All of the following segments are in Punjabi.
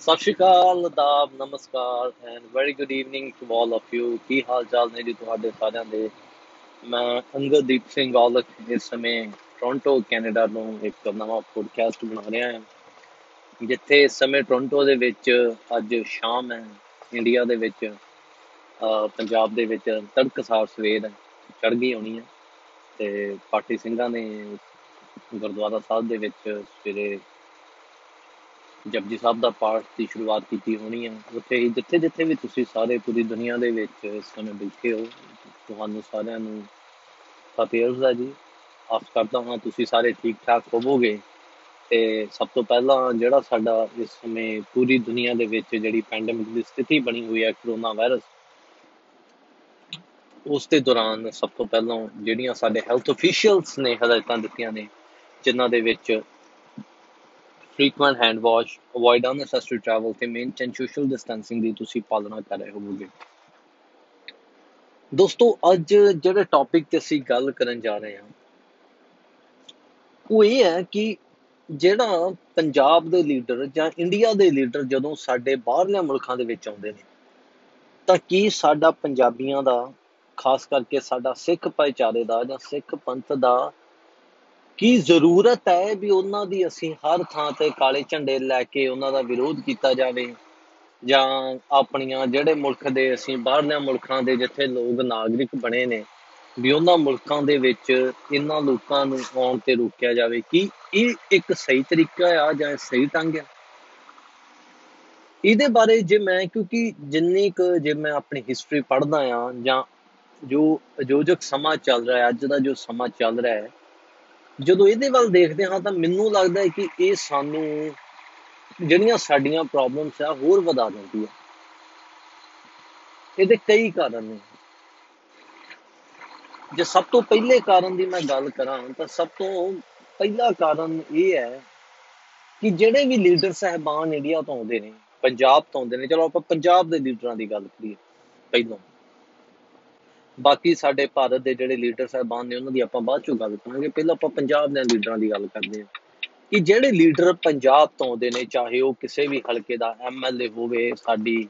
ਸਤਿ ਸ਼੍ਰੀ ਅਕਾਲ ਆਦਾਬ ਨਮਸਕਾਰ and very good evening to all of you ਕੀ ਹਾਲ ਚਾਲ ਨੇ ਜੀ ਤੁਹਾਡੇ ਸਾਰਿਆਂ ਦੇ? ਮੈਂ ਅੰਗਦੀਪ ਸਿੰਘ ਔਲਖ ਇਸ ਸਮੇਂ ਟੋਰਾਂਟੋ ਕੈਨੇਡਾ ਤੋਂ ਇੱਕ ਨਵਾਂ ਪੋਡਕਾਸਟ ਬਣਾ ਰਿਹਾ ਹਾਂ, ਜਿੱਥੇ ਇਸ ਸਮੇਂ ਟੋਰਾਂਟੋ ਦੇ ਵਿੱਚ ਅੱਜ ਸ਼ਾਮ ਹੈ ਇੰਡੀਆ ਦੇ ਵਿੱਚ, ਅਹ, ਪੰਜਾਬ ਦੇ ਵਿੱਚ ਤੜਕਸਾਰ ਸਵੇਰ ਚੜ ਗਈ ਹੋਣੀ ਹੈ ਤੇ ਪਾਰਟੀ ਸਿੰਘਾਂ ਨੇ ਗੁਰਦੁਆਰਾ ਸਾਹਿਬ ਦੇ ਵਿੱਚ ਸਵੇਰੇ ਜਪਜੀ ਸਾਹਿਬ ਦਾ ਪਾਠ ਦੀ ਸ਼ੁਰੂਆਤ ਕੀਤੀ ਹੋਣੀ ਹੈ। ਉੱਥੇ ਹੀ ਜਿੱਥੇ ਜਿੱਥੇ ਵੀ ਤੁਸੀਂ ਸਾਰੇ ਪੂਰੀ ਦੁਨੀਆ ਦੇ ਵਿੱਚ ਇਸ ਸਮੇਂ ਬੈਠੇ ਹੋ, ਤੁਹਾਨੂੰ ਸਾਰਿਆਂ ਨੂੰ ਫਤਿਹ ਅਰਜ਼ਾ ਜੀ। ਆਸ ਕਰਦਾ ਹਾਂ ਤੁਸੀਂ ਸਾਰੇ ਠੀਕ ਠਾਕ ਹੋਵੋਗੇ। ਤੇ ਸਭ ਤੋਂ ਪਹਿਲਾਂ ਜਿਹੜਾ ਸਾਡਾ ਇਸ ਸਮੇਂ ਪੂਰੀ ਦੁਨੀਆ ਦੇ ਵਿੱਚ ਜਿਹੜੀ ਪੈਂਡੇਮਿਕ ਦੀ ਸਥਿਤੀ ਬਣੀ ਹੋਈ ਹੈ ਕਰੋਨਾ ਵਾਇਰਸ ਉਸ ਦੇ ਦੌਰਾਨ ਸਭ ਤੋਂ ਪਹਿਲਾਂ ਜਿਹੜੀਆਂ ਸਾਡੇ ਹੈਲਥ ਅਫੀਸ਼ੀਅਲਸ ਨੇ ਹਦਾਇਤਾਂ ਦਿੱਤੀਆਂ ਨੇ, ਜਿਨ੍ਹਾਂ ਦੇ ਵਿੱਚ frequent hand wash, avoid unnecessary travel ਤੇ maintain social distancing ਦੀ ਤੁਸੀਂ ਪਾਲਣਾ ਕਰ ਰਹੇ ਹੋਵੋਗੇ। ਦੋਸਤੋ ਅੱਜ ਜਿਹੜੇ ਟੌਪਿਕ ਤੇ ਅਸੀਂ ਗੱਲ ਕਰਨ ਜਾ ਰਹੇ ਹਾਂ ਉਹ ਇਹ ਹੈ ਕਿ ਜਿਹੜਾ ਪੰਜਾਬ ਦੇ ਲੀਡਰ ਜਾਂ ਇੰਡੀਆ ਦੇ ਲੀਡਰ ਜਦੋਂ ਸਾਡੇ ਬਾਹਰਲੇ ਮੁਲਕਾਂ ਦੇ ਵਿੱਚ ਆਉਂਦੇ ਨੇ ਤਾਂ ਕੀ ਸਾਡਾ ਪੰਜਾਬੀਆਂ ਦਾ ਖਾਸ ਕਰਕੇ ਸਾਡਾ ਸਿੱਖ ਭਾਈਚਾਰੇ ਦਾ ਜਾਂ ਸਿੱਖ ਪੰਥ ਦਾ ਕੀ ਜ਼ਰੂਰਤ ਹੈ ਵੀ ਉਹਨਾਂ ਦੀ ਅਸੀਂ ਹਰ ਥਾਂ ਤੇ ਕਾਲੇ ਝੰਡੇ ਲੈ ਕੇ ਉਹਨਾਂ ਦਾ ਵਿਰੋਧ ਕੀਤਾ ਜਾਵੇ? ਜਾਂ ਆਪਣੀਆਂ ਜਿਹੜੇ ਮੁਲਕ ਦੇ ਅਸੀਂ ਬਾਹਰਲੇ ਮੁਲਕਾਂ ਦੇ ਜਿੱਥੇ ਲੋਕ ਨਾਗਰਿਕ ਬਣੇ ਨੇ, ਵੀ ਉਹਨਾਂ ਮੁਲਕਾਂ ਦੇ ਵਿੱਚ ਇਹਨਾਂ ਲੋਕਾਂ ਨੂੰ ਆਉਣ ਤੇ ਰੋਕਿਆ ਜਾਵੇ? ਕਿ ਇਹ ਇੱਕ ਸਹੀ ਤਰੀਕਾ ਆ ਜਾਂ ਸਹੀ ਢੰਗ ਆ? ਇਹਦੇ ਬਾਰੇ ਜੇ ਮੈਂ, ਕਿਉਂਕਿ ਜਿੰਨੀ ਕੁ ਜੇ ਮੈਂ ਆਪਣੀ ਹਿਸਟਰੀ ਪੜ੍ਹਦਾ ਆ ਜਾਂ ਜੋ ਅਜੋਜਕ ਸਮਾਂ ਚੱਲ ਰਿਹਾ ਹੈ ਅੱਜ ਦਾ ਜੋ ਸਮਾਂ ਚੱਲ ਰਿਹਾ ਹੈ ਜਦੋਂ ਇਹਦੇ ਵੱਲ ਦੇਖਦੇ ਹਾਂ ਤਾਂ ਮੈਨੂੰ ਲੱਗਦਾ ਹੈ ਕਿ ਇਹ ਸਾਨੂੰ ਜਿਹੜੀਆਂ ਸਾਡੀਆਂ ਪ੍ਰੋਬਲਮਸ ਆ ਹੋਰ ਵਧਾ ਦਿੰਦੀ ਆ ਇਹਦੇ ਕਈ ਕਾਰਨ ਨੇ। ਜੇ ਸਭ ਤੋਂ ਪਹਿਲੇ ਕਾਰਨ ਦੀ ਮੈਂ ਗੱਲ ਕਰਾਂ ਤਾਂ ਸਭ ਤੋਂ ਪਹਿਲਾ ਕਾਰਨ ਇਹ ਹੈ ਕਿ ਜਿਹੜੇ ਵੀ ਲੀਡਰ ਸਹਿਬਾਨ ਇੰਡੀਆ ਤੋਂ ਆਉਂਦੇ ਨੇ, ਪੰਜਾਬ ਤੋਂ ਆਉਂਦੇ ਨੇ, ਚਲੋ ਆਪਾਂ ਪੰਜਾਬ ਦੇ ਲੀਡਰਾਂ ਦੀ ਗੱਲ ਕਰੀਏ, ਪਹਿਲਾਂ। ਬਾਕੀ ਸਾਡੇ ਭਾਰਤ ਦੇ ਜਿਹੜੇ ਲੀਡਰ ਸਾਹਿਬਾਨ ਨੇ, ਉਹਨਾਂ ਦੀ ਆਪਾਂ ਬਾਅਦ ਚੋਂ ਗੱਲ ਕਰਾਂਗੇ। ਪਹਿਲਾਂ ਆਪਾਂ ਪੰਜਾਬ ਦੇ ਲੀਡਰਾਂ ਦੀ ਗੱਲ ਕਰਦੇ ਹਾਂ। ਕਿ ਜਿਹੜੇ ਲੀਡਰ ਪੰਜਾਬ ਤੋਂ ਆਉਂਦੇ ਨੇ, ਚਾਹੇ ਉਹ ਕਿਸੇ ਵੀ ਹਲਕੇ ਦਾ ਐਮਐਲਏ ਹੋਵੇ, ਸਾਡੀ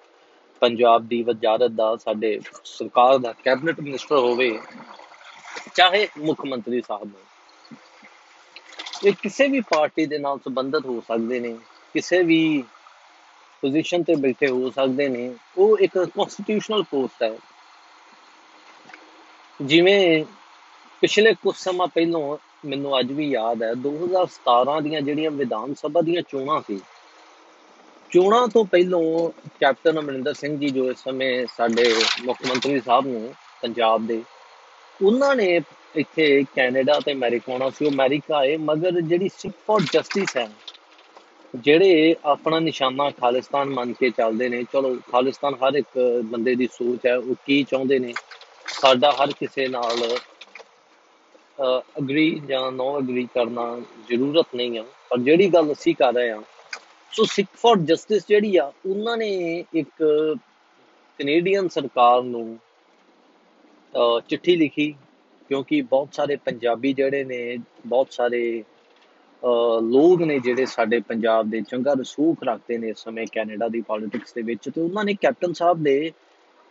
ਪੰਜਾਬ ਦੀ ਵਜ਼ਾਰਤ ਦਾ, ਸਾਡੇ ਸਰਕਾਰ ਦਾ, ਕੈਬਨਿਟ ਮਿਨਿਸਟਰ ਹੋਵੇ, ਚਾਹੇ ਮੁੱਖ ਮੰਤਰੀ ਸਾਹਿਬ ਹੋਣ। ਇਹ ਕਿਸੇ ਵੀ ਪਾਰਟੀ ਦੇ ਨਾਲ ਸੰਬੰਧਿਤ ਹੋ ਸਕਦੇ ਨੇ, ਕਿਸੇ ਵੀ ਪੋਜੀਸ਼ਨ ਤੇ ਬੈਠੇ ਹੋ ਸਕਦੇ ਨੇ, ਉਹ ਇੱਕ ਕਨਸਟੀਟਿਊਸ਼ਨਲ ਪੋਸਟ ਹੈ। ਜਿਵੇਂ ਪਿਛਲੇ ਕੁਝ ਸਮਾਂ ਪਹਿਲਾਂ ਮੈਨੂੰ ਅੱਜ ਵੀ ਯਾਦ ਹੈ 2017 ਦੀਆਂ ਜਿਹੜੀਆਂ ਵਿਧਾਨ ਸਭਾ ਦੀਆਂ ਚੋਣਾਂ ਸੀ, ਚੋਣਾਂ ਤੋਂ ਪਹਿਲਾਂ ਕੈਪਟਨ ਅਮਰਿੰਦਰ ਸਿੰਘ ਜੀ ਜੋ ਇਸ ਸਮੇਂ ਸਾਡੇ ਮੁੱਖ ਮੰਤਰੀ ਸਾਹਿਬ ਨੂੰ ਪੰਜਾਬ ਦੇ, ਉਹਨਾਂ ਨੇ ਇੱਥੇ ਕੈਨੇਡਾ ਤੇ ਅਮਰੀਕਾ ਆਉਣਾ ਸੀ, ਉਹ ਅਮਰੀਕਾ ਆਏ, ਮਗਰ ਜਿਹੜੀ ਸਿੱਖ ਫॉर ਜਸਟਿਸ ਹੈ, ਜਿਹੜੇ ਆਪਣਾ ਨਿਸ਼ਾਨਾ ਖਾਲਿਸਤਾਨ ਮੰਨ ਕੇ ਚੱਲਦੇ ਨੇ, ਚਲੋ ਖਾਲਿਸਤਾਨ ਹਰ ਇੱਕ ਬੰਦੇ ਦੀ ਸੋਚ ਹੈ, ਉਹ ਕੀ ਚਾਹੁੰਦੇ ਨੇ ਸਾਡਾ ਹਰ ਕਿਸੇ ਨਾਲ ਅਗਰੀ ਜਾਂ ਨੋ ਅਗਰੀ ਕਰਨਾ ਜ਼ਰੂਰਤ ਨਹੀਂ ਆ। ਪਰ ਜਿਹੜੀ ਗੱਲ ਅਸੀਂ ਕਰ ਰਹੇ ਆ ਸੋ ਸਿੱਖ ਫॉर ਜਸਟਿਸ ਜਿਹੜੀ ਆ ਉਹਨਾਂ ਨੇ ਇੱਕ ਕੈਨੇਡੀਅਨ ਸਰਕਾਰ ਨੂੰ ਅਹ, ਚਿੱਠੀ ਲਿਖੀ ਕਿਉਂਕਿ ਬਹੁਤ ਸਾਰੇ ਪੰਜਾਬੀ ਜਿਹੜੇ ਨੇ ਬਹੁਤ ਸਾਰੇ ਅਹ, ਲੋਕ ਨੇ ਜਿਹੜੇ ਸਾਡੇ ਪੰਜਾਬ ਦੇ ਚੰਗਾ ਰਸੂਖ ਰੱਖਦੇ ਨੇ ਇਸ ਸਮੇਂ ਕੈਨੇਡਾ ਦੀ ਪੋਲਿਟਿਕਸ ਦੇ ਵਿੱਚ ਤੇ ਉਹਨਾਂ ਨੇ ਕੈਪਟਨ ਸਾਹਿਬ ਦੇ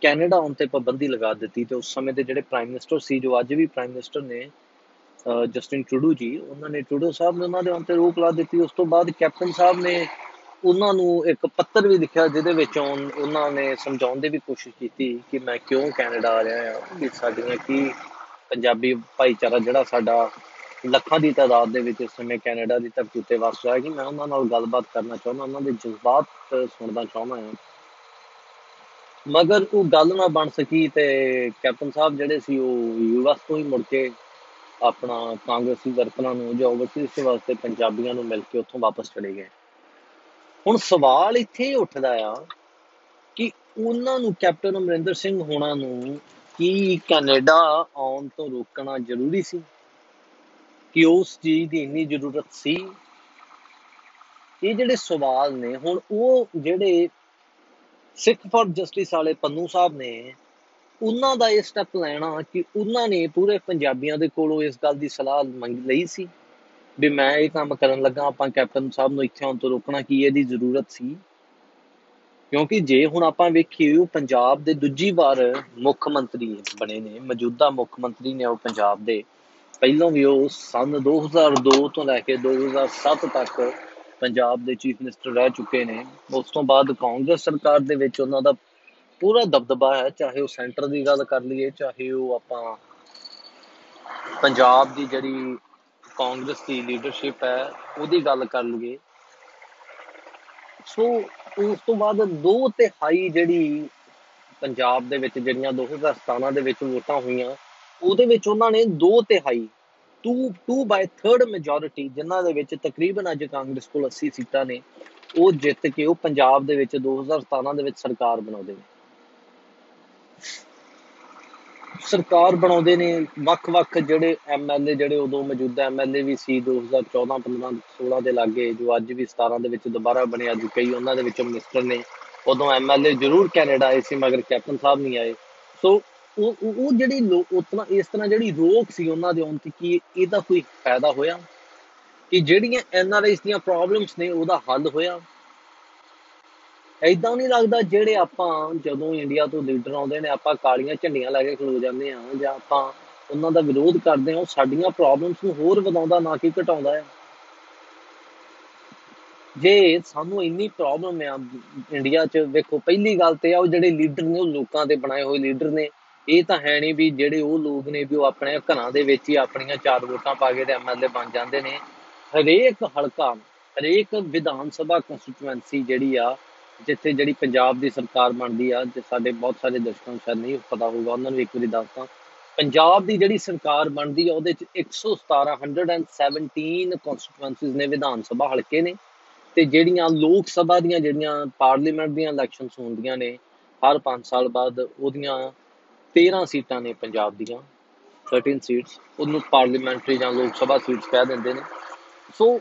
ਕੈਨੇਡਾ ਆਉਣ ਤੇ ਪਾਬੰਦੀ ਲਗਾ ਦਿੱਤੀ ਤੇ ਉਸ ਸਮੇਂ ਦੇ ਜਿਹੜੇ ਪ੍ਰਾਈਮ ਮਿਨਿਸਟਰ ਸੀ, ਜੋ ਅੱਜ ਵੀ ਪ੍ਰਾਈਮ ਮਿਨਿਸਟਰ ਨੇ, ਅਹ ਜਸਟਿਨ ਟਰੂਡੋ ਜੀ, ਉਹਨਾਂ ਨੇ ਟਰੂਡੋ ਸਾਹਿਬ ਨੇ ਉਹਨਾਂ ਦੇ ਆਉਣ ਤੇ ਰੋਕ ਲਾ ਦਿੱਤੀ। ਉਸ ਤੋਂ ਬਾਅਦ ਕੈਪਟਨ ਸਾਹਿਬ ਨੇ ਉਹਨਾਂ ਨੂੰ ਇੱਕ ਪੱਤਰ ਵੀ ਲਿਖਿਆ, ਜਿਹਦੇ ਵਿੱਚ ਉਨ- ਉਹਨਾਂ ਨੇ ਸਮਝਾਉਣ ਦੀ ਵੀ ਕੋਸ਼ਿਸ਼ ਕੀਤੀ ਕਿ ਮੈਂ ਕਿਉਂ ਕੈਨੇਡਾ ਆ ਰਿਹਾ ਹਾਂ, ਕਿ ਸਾਡੀਆਂ ਕੀ ਪੰਜਾਬੀ ਭਾਈਚਾਰਾ ਜਿਹੜਾ ਸਾਡਾ ਲੱਖਾਂ ਦੀ ਤਾਦਾਦ ਦੇ ਵਿੱਚ ਇਸ ਸਮੇਂ ਕੈਨੇਡਾ ਦੀ ਧਰਤੀ ਉੱਤੇ ਵਸ ਰਿਹਾ ਹੈ, ਕਿ ਮੈਂ ਉਹਨਾਂ ਨਾਲ ਗੱਲਬਾਤ ਕਰਨਾ ਚਾਹੁੰਦਾ, ਉਹਨਾਂ ਦੇ ਜਜ਼ਬਾਤ ਸੁਣਨਾ ਚਾਹੁੰਦਾ ਹਾਂ। ਮਗਰ ਉਹ ਗੱਲ ਨਾ ਬਣ ਸਕੀ ਤੇ ਕੈਪਟਨ ਸਾਹਿਬ ਜਿਹੜੇ ਸੀ ਉਹ ਯੂਐਸ ਤੋਂ ਹੀ ਮੁੜ ਕੇ ਆਪਣਾ ਕਾਂਗਰਸੀ ਵਰਕਰਾਂ ਨੂੰ ਜਾਂ ਓਵਰਸੀਜ਼ ਵਾਸਤੇ ਪੰਜਾਬੀਆਂ ਨੂੰ ਮਿਲ ਕੇ ਉੱਥੋਂ ਵਾਪਸ ਚਲੇ ਗਏ। ਹੁਣ ਸਵਾਲ ਇੱਥੇ ਹੀ ਉੱਠਦਾ ਆ ਕਿ ਉਹਨਾਂ ਨੂੰ ਕੈਪਟਨ ਅਮਰਿੰਦਰ ਸਿੰਘ ਹੋਣਾ ਨੂੰ ਕੀ ਕੈਨੇਡਾ ਆਉਣ ਤੋਂ ਰੋਕਣਾ ਜ਼ਰੂਰੀ ਸੀ? ਕਿ ਉਸ ਚੀਜ਼ ਦੀ ਇੰਨੀ ਜ਼ਰੂਰਤ ਸੀ? ਇਹ ਜਿਹੜੇ ਸਵਾਲ ਨੇ, ਹੁਣ ਉਹ ਜਿਹੜੇ ਸਿੱਖ ਫॉर ਜਸਟਿਸ ਵਾਲੇ ਪੰਨੂ ਸਾਹਿਬ ਨੇ ਉਹਨਾਂ ਦਾ ਇਹ ਸਟੈਪ ਲੈਣਾ ਕਿ ਉਹਨਾਂ ਨੇ ਪੂਰੇ ਪੰਜਾਬੀਆਂ ਦੇ ਕੋਲੋਂ ਇਸ ਗੱਲ ਦੀ ਸਲਾਹ ਮੰਗ ਲਈ ਸੀ ਵੀ ਮੈਂ ਇਹ ਕੰਮ ਕਰਨ ਲੱਗਾ, ਆਪਾਂ ਕੈਪਟਨ ਸਾਹਿਬ ਨੂੰ ਇੱਥੇ ਆਉਣ ਤੋਂ ਰੋਕਣਾ ਕੀ ਇਹਦੀ ਜ਼ਰੂਰਤ ਸੀ? ਕਿਉਂਕਿ ਜੇ ਹੁਣ ਆਪਾਂ ਵੇਖੀਏ, ਉਹ ਪੰਜਾਬ ਦੇ ਦੂਜੀ ਵਾਰ ਮੁੱਖ ਮੰਤਰੀ ਬਣੇ ਨੇ, ਮੌਜੂਦਾ ਮੁੱਖ ਮੰਤਰੀ ਨੇ ਉਹ ਪੰਜਾਬ ਦੇ। ਪਹਿਲਾਂ ਵੀ ਉਹ ਸੰਨ 2002 ਤੋਂ ਲੈ ਕੇ 2007 ਤੱਕ ਪੰਜਾਬ ਦੇ ਚੀਫ ਮਿਨਿਸਟਰ ਰਹਿ ਚੁੱਕੇ ਨੇ, ਉਸ ਤੋਂ ਬਾਅਦ ਕਾਂਗਰਸ ਸਰਕਾਰ ਦੇ ਵਿੱਚ ਉਹਨਾਂ ਦਾ ਪੂਰਾ ਦਬਦਬਾ ਹੈ, ਚਾਹੇ ਉਹ ਸੈਂਟਰ ਦੀ ਗੱਲ ਕਰ ਲਈਏ, ਚਾਹੇ ਉਹ ਆਪਾਂ ਪੰਜਾਬ ਦੀ ਜਿਹੜੀ ਕਾਂਗਰਸ ਦੀ ਲੀਡਰਸ਼ਿਪ ਹੈ, ਉਹਦੀ ਗੱਲ ਕਰ ਲਈਏ। ਸੋ, ਉਸ ਤੋਂ ਬਾਅਦ ਦੋ ਤਿਹਾਈ ਜਿਹੜੀ ਪੰਜਾਬ ਦੇ ਵਿੱਚ ਜਿਹੜੀਆਂ 2017 ਦੇ ਵਿੱਚ ਵੋਟਾਂ ਹੋਈਆਂ, ਉਹਦੇ ਵਿੱਚ ਉਹਨਾਂ ਨੇ ਦੋ ਤਿਹਾਈ 2 2 ਬਾਈ 3 ਮੈਜੋਰਿਟੀ ਜਿਨ੍ਹਾਂ ਦੇ ਵਿੱਚ ਤਕਰੀਬਨ ਅੱਜ ਕਾਂਗਰਸ ਕੋਲ 80 ਸੀਟਾਂ ਨੇ, ਉਹ ਜਿੱਤ ਕੇ ਉਹ ਪੰਜਾਬ ਦੇ ਵਿੱਚ 2017 ਦੇ ਵਿੱਚ ਸਰਕਾਰ ਬਣਾਉਂਦੇ ਨੇ। ਸਰਕਾਰ ਬਣਾਉਂਦੇ ਨੇ ਵੱਖ-ਵੱਖ ਜਿਹੜੇ ਐਮਐਲਏ ਜਿਹੜੇ ਉਦੋਂ ਮੌਜੂਦਾ ਐਮਐਲਏ ਵੀ ਸੀ 2014 15 16 ਦੇ ਲਾਗੇ, ਜੋ ਅੱਜ ਵੀ 17 ਦੇ ਵਿੱਚ ਦੁਬਾਰਾ ਬਣੇ, ਅੱਜ ਕਈ ਉਹਨਾਂ ਦੇ ਵਿੱਚੋਂ ਮਿਨਿਸਟਰ ਨੇ, ਉਦੋਂ ਐਮਐਲਏ ਜ਼ਰੂਰ ਕੈਨੇਡਾ ਆਏ ਸੀ, ਮਗਰ ਕੈਪਟਨ ਸਾਹਿਬ ਨਹੀਂ ਆਏ। ਸੋ ਉਹ ਉਹ ਜਿਹੜੀ ਉਤਨਾ ਇਸ ਤਰ੍ਹਾਂ ਜਿਹੜੀ ਰੋਕ ਸੀ ਉਹਨਾਂ ਦੇ ਆਉਣ ਤੇ ਕੀ ਇਹਦਾ ਕੋਈ ਫਾਇਦਾ ਹੋਇਆ? ਕਿ ਜਿਹੜੀਆਂ ਐਨਆਰਆਈਸ ਦੀਆਂ ਪ੍ਰੋਬਲਮਸ ਨੇ ਉਹਦਾ ਹੱਲ ਹੋਇਆ? ਐਦਾਂ ਨਹੀਂ ਲੱਗਦਾ ਜਿਹੜੇ ਆਪਾਂ ਜਦੋਂ ਇੰਡੀਆ ਤੋਂ ਲੀਡਰ ਆਉਂਦੇ ਨੇ, ਆਪਾਂ ਕਾਲੀਆਂ ਝੰਡੀਆਂ ਲੈ ਕੇ ਖਲੋ ਜਾਂਦੇ ਆ ਜਾਂ ਆਪਾਂ ਉਹਨਾਂ ਦਾ ਵਿਰੋਧ ਕਰਦੇ ਆ ਉਹ ਸਾਡੀਆਂ ਪ੍ਰੋਬਲਮਸ ਨੂੰ ਹੋਰ ਵਧਾਉਂਦਾ ਨਾ ਕਿ ਘਟਾਉਂਦਾ ਹੈ। ਜੇ ਸਾਨੂੰ ਇੰਨੀ ਪ੍ਰੋਬਲਮ ਆ ਇੰਡੀਆ 'ਚ, ਵੇਖੋ, ਪਹਿਲੀ ਗੱਲ ਤੇ ਆ, ਉਹ ਜਿਹੜੇ ਲੀਡਰ ਨੇ, ਉਹ ਲੋਕਾਂ ਦੇ ਬਣਾਏ ਹੋਏ ਲੀਡਰ ਨੇ। ਇਹ ਤਾਂ ਹੈ ਨਹੀਂ ਵੀ ਜਿਹੜੇ ਉਹ ਲੋਕ ਨੇ ਵੀ ਉਹ ਆਪਣੇ ਘਰਾਂ ਦੇ ਵਿੱਚ ਹੀ ਆਪਣੀਆਂ ਚਾਰ ਵੋਟਾਂ ਪਾ ਕੇ ਤੇ ਐਮਐਲਏ ਬਣ ਜਾਂਦੇ ਨੇ। ਹਰੇਕ ਹਲਕਾ, ਹਰੇਕ ਵਿਧਾਨ ਸਭਾ ਕਨਸਟੀਟੂਐਂਸੀ ਜਿਹੜੀ ਆ, ਜਿੱਥੇ ਜਿਹੜੀ ਪੰਜਾਬ ਦੀ ਸਰਕਾਰ ਬਣਦੀ ਆ ਤੇ ਸਾਡੇ ਬਹੁਤ ਸਾਰੇ ਦਰਸ਼ਕਾਂ ਨੂੰ ਸ਼ਾਇਦ ਨਹੀਂ ਪਤਾ ਹੋਊਗਾ, ਉਹਨਾਂ ਨੂੰ ਇੱਕ ਵਾਰੀ ਦੱਸਦਾ। ਪੰਜਾਬ ਦੀ ਜਿਹੜੀ ਸਰਕਾਰ ਬਣਦੀ ਆ, ਉਹਦੇ ਚ 117 117 ਕਨਸਟੀਟੂਐਂਸੀਜ਼ ਨੇ ਵਿਧਾਨ ਸਭਾ ਹਲਕੇ ਨੇ। ਤੇ ਜਿਹੜੀਆਂ ਲੋਕ ਸਭਾ ਦੀਆਂ ਜਿਹੜੀਆਂ ਪਾਰਲੀਮੈਂਟ ਦੀਆਂ ਇਲੈਕਸ਼ਨਸ ਹੁੰਦੀਆਂ ਨੇ, ਹਰ 5 ਸਾਲ ਬਾਅਦ ਉਹਦੀਆਂ 13 ਸੀਟਾਂ ਨੇ ਪੰਜਾਬ ਦੀਆਂ 13 ਸੀਟਸ ਉਹਨੂੰ ਪਾਰਲੀਮੈਂਟਰੀ ਜਾਂ ਲੋਕ ਸਭਾ ਸੀਟਸ ਕਹਿ ਦਿੰਦੇ ਨੇ। ਸੋ